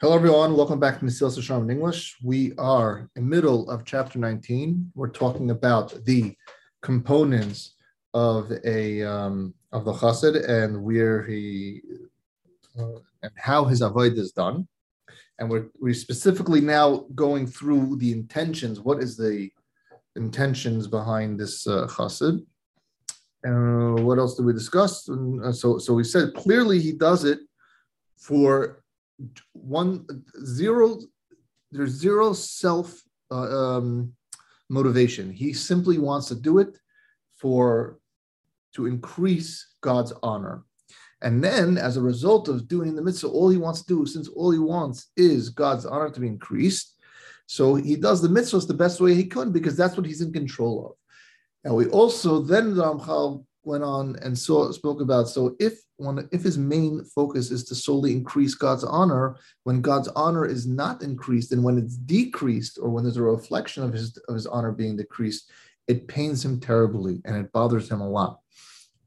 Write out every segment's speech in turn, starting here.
Hello, everyone. Welcome back to Mesilas Yesharim in English. We are in middle of chapter 19. We're talking about the components of a um, of the chassid and where he uh, and how his avoda is done. And we're we're specifically now going through the intentions. What is the intentions behind this uh, chassid? Uh, what else did we discuss? And, uh, so so we said clearly he does it for one zero there's zero self uh, um, motivation. He simply wants to do it for to increase god's honor. And then as a result of doing the mitzvah all he wants to do since all he wants is god's honor to be increased so he does the mitzvahs the best way he can because that's what he's in control of. And we also then the Ramchal went on and saw spoke about so if one if his main focus is to solely increase God's honor, when God's honor is not increased and when it's decreased or when there's a reflection of his of his honor being decreased, it pains him terribly and it bothers him a lot.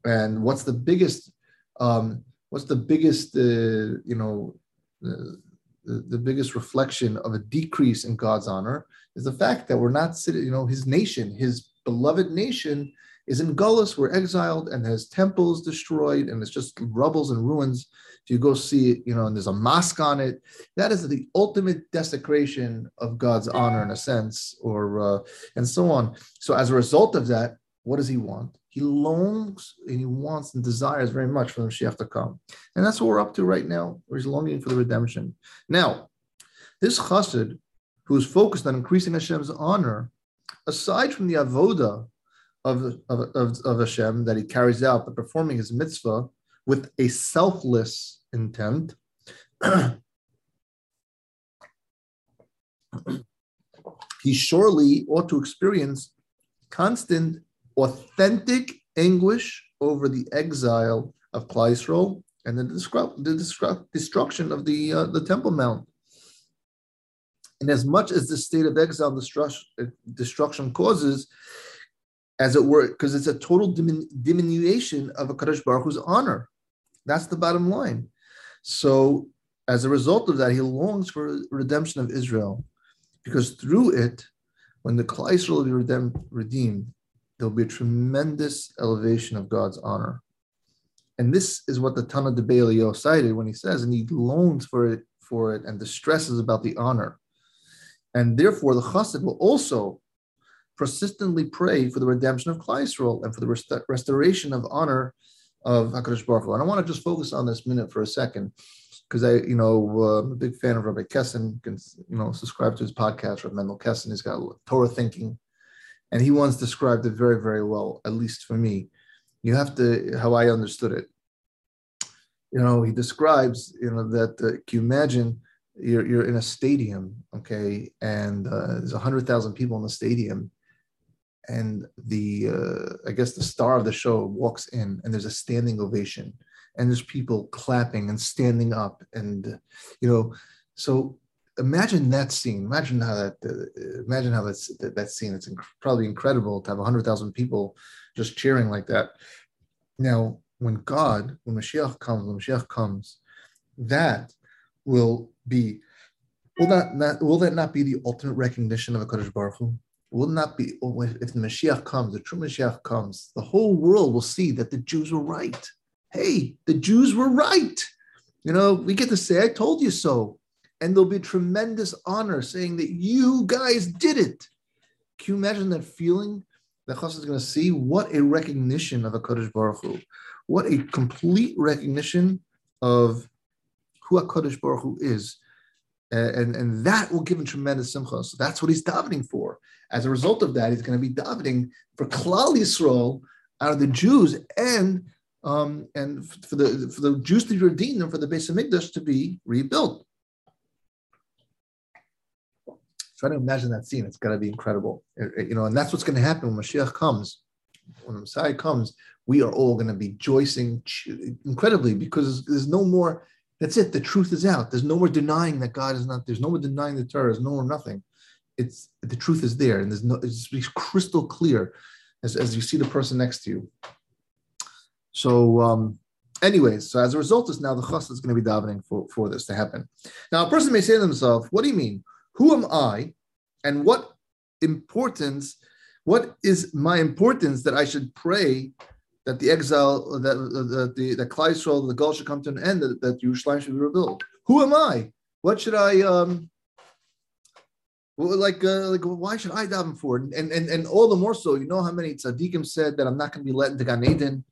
And what's the biggest um, what's the biggest uh, you know the, the biggest reflection of a decrease in God's honor is the fact that we're not sitting, you know, his nation, his beloved nation is in Gullus, we're exiled, and has temples destroyed, and it's just rubbles and ruins. If you go see it, you know, and there's a mosque on it, that is the ultimate desecration of God's honor in a sense, or uh, and so on. So as a result of that, what does he want? He longs and he wants and desires very much for the Mashiach to come. And that's what we're up to right now, where he's longing for the redemption. Now, this chassid, who is focused on increasing Hashem's honor, aside from the avoda of, of, of, of Hashem that he carries out by performing his mitzvah with a selfless intent. he surely ought to experience constant, authentic anguish over the exile of Klal Yisrael and the, the destruction of the, uh, the Temple Mount. And as much as the state of exile and destruction causes, as it were, because it's a total dimin- diminution of a Kadosh Baruch Hu's honor. That's the bottom line. So, as a result of that, he longs for redemption of Israel, because through it, when the Klal will be redeemed, redeemed, there'll be a tremendous elevation of God's honor. And this is what the Tanna Devei Eliyahu cited when he says, and he longs for it, for it and distresses about the honor. And therefore, the chassid will also persistently pray for the redemption of Yisrael and for the rest- restoration of honor of Hakadosh Baruch Hu. And I want to just focus on this minute for a second, because I, you know, uh, I'm a big fan of Rabbi Kessin. You can you know subscribe to his podcast, Rabbi Mendel Kessin. He's got Torah thinking, and he once described it very, very well, at least for me. You have to how I understood it. You know, he describes, you know, that uh, can you imagine? You're, you're in a stadium, okay, and uh, there's a hundred thousand people in the stadium, and the uh, I guess the star of the show walks in, and there's a standing ovation, and there's people clapping and standing up, and you know, so imagine that scene. Imagine how that. Uh, imagine how that's that, that scene. It's inc- probably incredible to have hundred thousand people just cheering like that. Now, when God, when Mashiach comes, when Mashiach comes, that will be. Will that not, will that not be the ultimate recognition of a Kadosh Baruch Hu? Will not be oh, if the Mashiach comes, the true Mashiach comes, the whole world will see that the Jews were right. Hey, the Jews were right. You know, we get to say, I told you so. And there'll be tremendous honor saying that you guys did it. Can you imagine that feeling that Chassid is going to see? What a recognition of a Kadosh Baruch Hu. What a complete recognition of who a Kadosh Baruch Hu is. And, and that will give him tremendous simcha. So that's what he's davening for. As a result of that, he's going to be davening for Klal Yisrael out of the Jews and um, and for the for the Jews to be redeemed and for the Beis Hamikdash to be rebuilt. Try to imagine that scene. It's going to be incredible, you know. And that's what's going to happen when Mashiach comes. When Messiah comes, we are all going to be rejoicing incredibly because there's no more. That's it. The truth is out. There's no more denying that God is not. There's no more denying the Torah. There's no more nothing it's the truth is there and there's no it's crystal clear as, as you see the person next to you so um Anyways, so as a result, is now the chassid is going to be davening for, for this to happen. Now, a person may say to themselves, "What do you mean? Who am I, and what importance? What is my importance that I should pray that the exile, that that the that Klal Yisrael, the Gaul should come to an end, that, that Yerushalayim should be rebuilt? Who am I? What should I um?" Like, uh, like, why should I daven for it? And, and and all the more so, you know how many tzaddikim said that I'm not going to be let into Gan Eden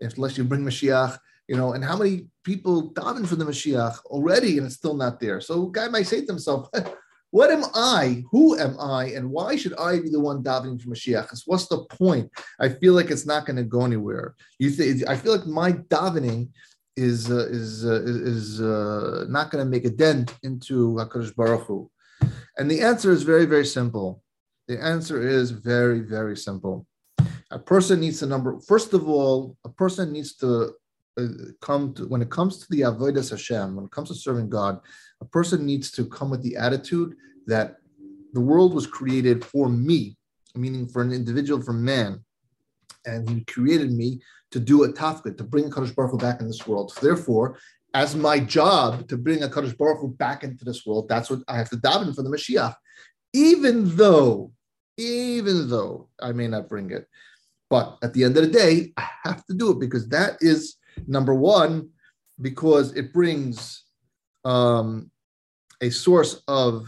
unless you bring Mashiach you know, and how many people daven for the Mashiach already and it's still not there. So guy might say to himself, what am I? Who am I? And why should I be the one davening for Mashiach? What's the point? I feel like it's not going to go anywhere. You think I feel like my davening is uh, is uh, is uh, not going to make a dent into Hakadosh Baruch Hu. And the answer is very very simple. The answer is very very simple. A person needs to number. First of all, a person needs to uh, come to when it comes to the avodas Hashem, when it comes to serving God, a person needs to come with the attitude that the world was created for me, meaning for an individual, for man, and He created me to do a tafkid, to bring Kadosh Baruch Hu back in this world. Therefore, as my job to bring a Kadosh Baruch Hu back into this world, that's what I have to daven for the Mashiach, even though, even though I may not bring it. But at the end of the day, I have to do it because that is Number one, because it brings um, a source of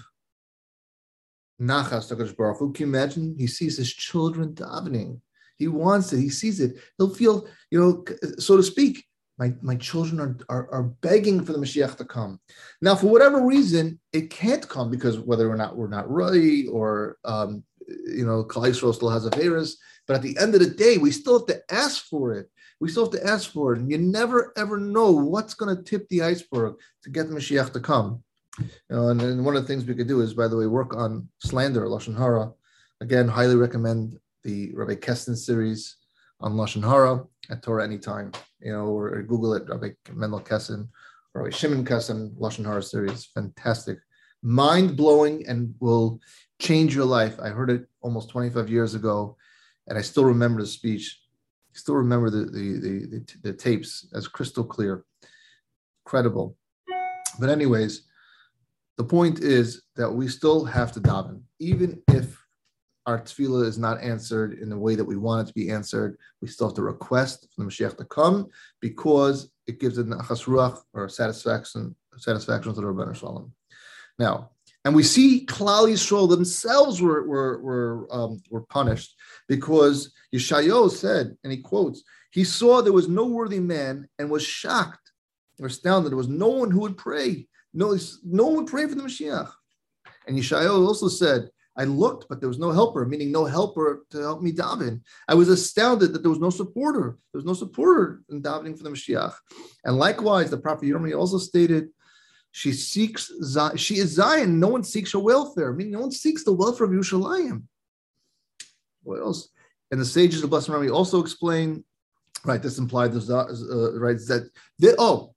nachas to Kadosh Baruch Hu. Can you imagine? He sees his children davening. He wants it. He sees it. He'll feel, you know, so to speak, my, my children are, are, are begging for the Mashiach to come. Now, for whatever reason, it can't come because whether or not we're not right or, um, you know, Klal still has a virus. But at the end of the day, we still have to ask for it we still have to ask for it. And you never ever know what's going to tip the iceberg to get the Mashiach to come. You know, and, and, one of the things we could do is, by the way, work on slander, Lashon Hara. Again, highly recommend the Rabbi Kessin series on Lashon Hara at Torah Anytime. You know, or, Google it, Rabbi Mendel Kessin, Rabbi Shimon Kessin, Lashon Hara series. Fantastic. Mind blowing and will change your life. I heard it almost 25 years ago, and I still remember the speech still remember the, the, the, the, the tapes as crystal clear, credible. But anyways, the point is that we still have to daven, even if our tefillah is not answered in the way that we want it to be answered. We still have to request for the Mashiach to come because it gives a nachas ruach or satisfaction satisfaction to the Rabban. Now, and we see Klal Yisrael themselves were, were, were, um, were punished because Yeshayahu said, and he quotes, he saw there was no worthy man and was shocked or astounded. There was no one who would pray. No, no one would pray for the Mashiach. And Yeshayahu also said, I looked, but there was no helper, meaning no helper to help me daven. I was astounded that there was no supporter. There was no supporter in davening for the Mashiach. And likewise, the prophet Yirmiyah also stated, she seeks Zion. she is Zion. No one seeks her welfare. I mean, no one seeks the welfare of Yerushalayim. What else? And the sages of Blessed Memory also explain, right? This implied this uh, right that they, oh,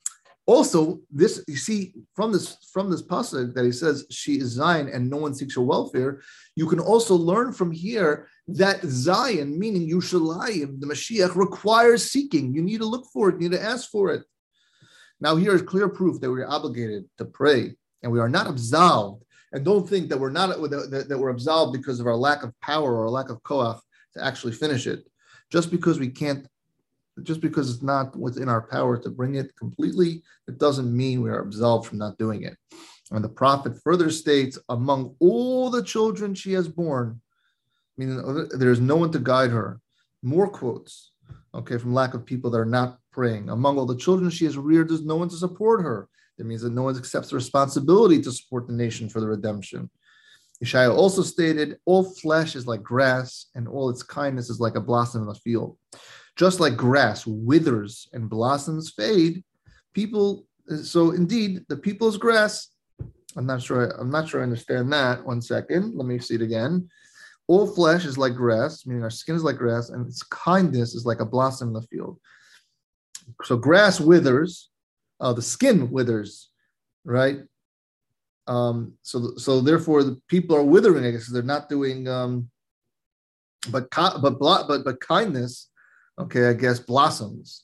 also this you see from this from this passage that he says she is Zion and no one seeks her welfare. You can also learn from here that Zion, meaning Yerushalayim, the Mashiach, requires seeking. You need to look for it. You need to ask for it. Now, here is clear proof that we're obligated to pray and we are not absolved. And don't think that we're not that, that we're absolved because of our lack of power or lack of koach to actually finish it. Just because we can't, just because it's not within our power to bring it completely, it doesn't mean we are absolved from not doing it. And the prophet further states, among all the children she has born, meaning there is no one to guide her. More quotes, okay, from lack of people that are not praying. Among all the children she has reared, there's no one to support her. That means that no one accepts the responsibility to support the nation for the redemption. Yeshaya also stated, All flesh is like grass, and all its kindness is like a blossom in the field. Just like grass withers and blossoms fade, people, so indeed, the people's grass. I'm not sure, I'm not sure I understand that. One second. Let me see it again. All flesh is like grass, meaning our skin is like grass, and its kindness is like a blossom in the field so grass withers, uh, the skin withers, right? Um, so so therefore the people are withering. I guess they're not doing. Um, but but but but kindness, okay, I guess blossoms.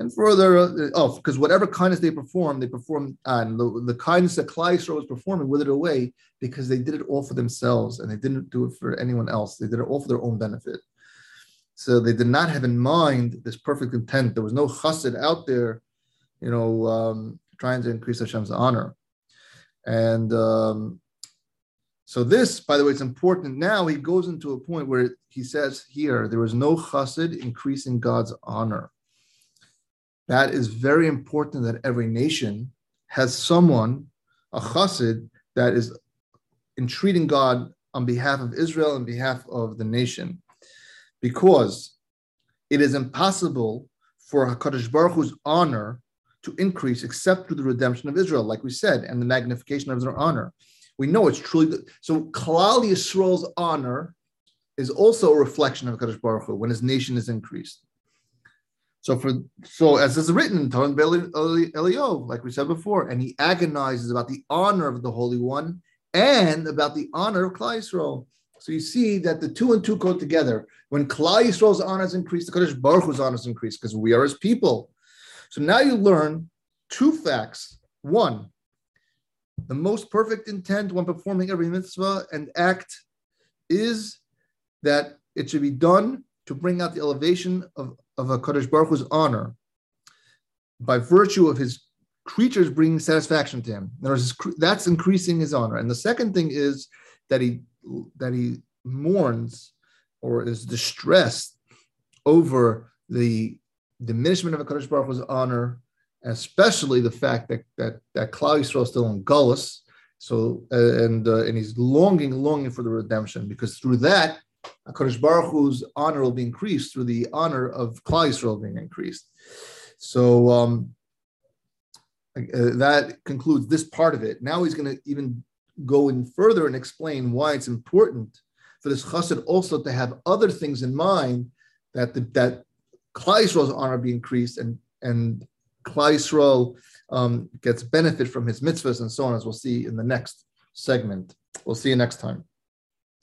And further, oh, because whatever kindness they perform, they perform, and the, the kindness that Yisrael was performing withered away because they did it all for themselves and they didn't do it for anyone else. They did it all for their own benefit. So they did not have in mind this perfect intent. There was no chassid out there, you know, um, trying to increase Hashem's honor. And um, so this, by the way, it's important. Now he goes into a point where he says here, there was no chassid increasing God's honor. That is very important that every nation has someone, a chassid, that is entreating God on behalf of Israel and behalf of the nation. Because it is impossible for HaKadosh Baruch Hu's honor to increase except through the redemption of Israel, like we said, and the magnification of their honor. We know it's truly good. so. Klal Yisrael's honor is also a reflection of HaKadosh Baruch Hu when his nation is increased. So for so as is written in Torah Eliyahu, like we said before, and he agonizes about the honor of the Holy One and about the honor of Klal Yisrael. So you see that the two and two go together. When Klal Yisrael's honor is increased, the Kadosh Baruch Hu's honor is increased because we are his people. So now you learn two facts. One, the most perfect intent when performing every mitzvah and act is that it should be done to bring out the elevation of of a Kadosh Baruch Hu's honor by virtue of his creatures bringing satisfaction to him. Words, that's increasing his honor. And the second thing is that he that he mourns or is distressed over the diminishment of a Kadosh Baruch Hu's honor, especially the fact that that that Klal Yisrael is still in Gullus. So uh, and uh, and he's longing, longing for the redemption because through that HaKadosh Baruch Hu's honor will be increased through the honor of Klal Yisrael being increased. So um, uh, that concludes this part of it. Now he's going to even go in further and explain why it's important for this chassid also to have other things in mind that the, that Klal Yisrael's honor be increased and and Yisrael um, gets benefit from his mitzvahs and so on, as we'll see in the next segment. We'll see you next time.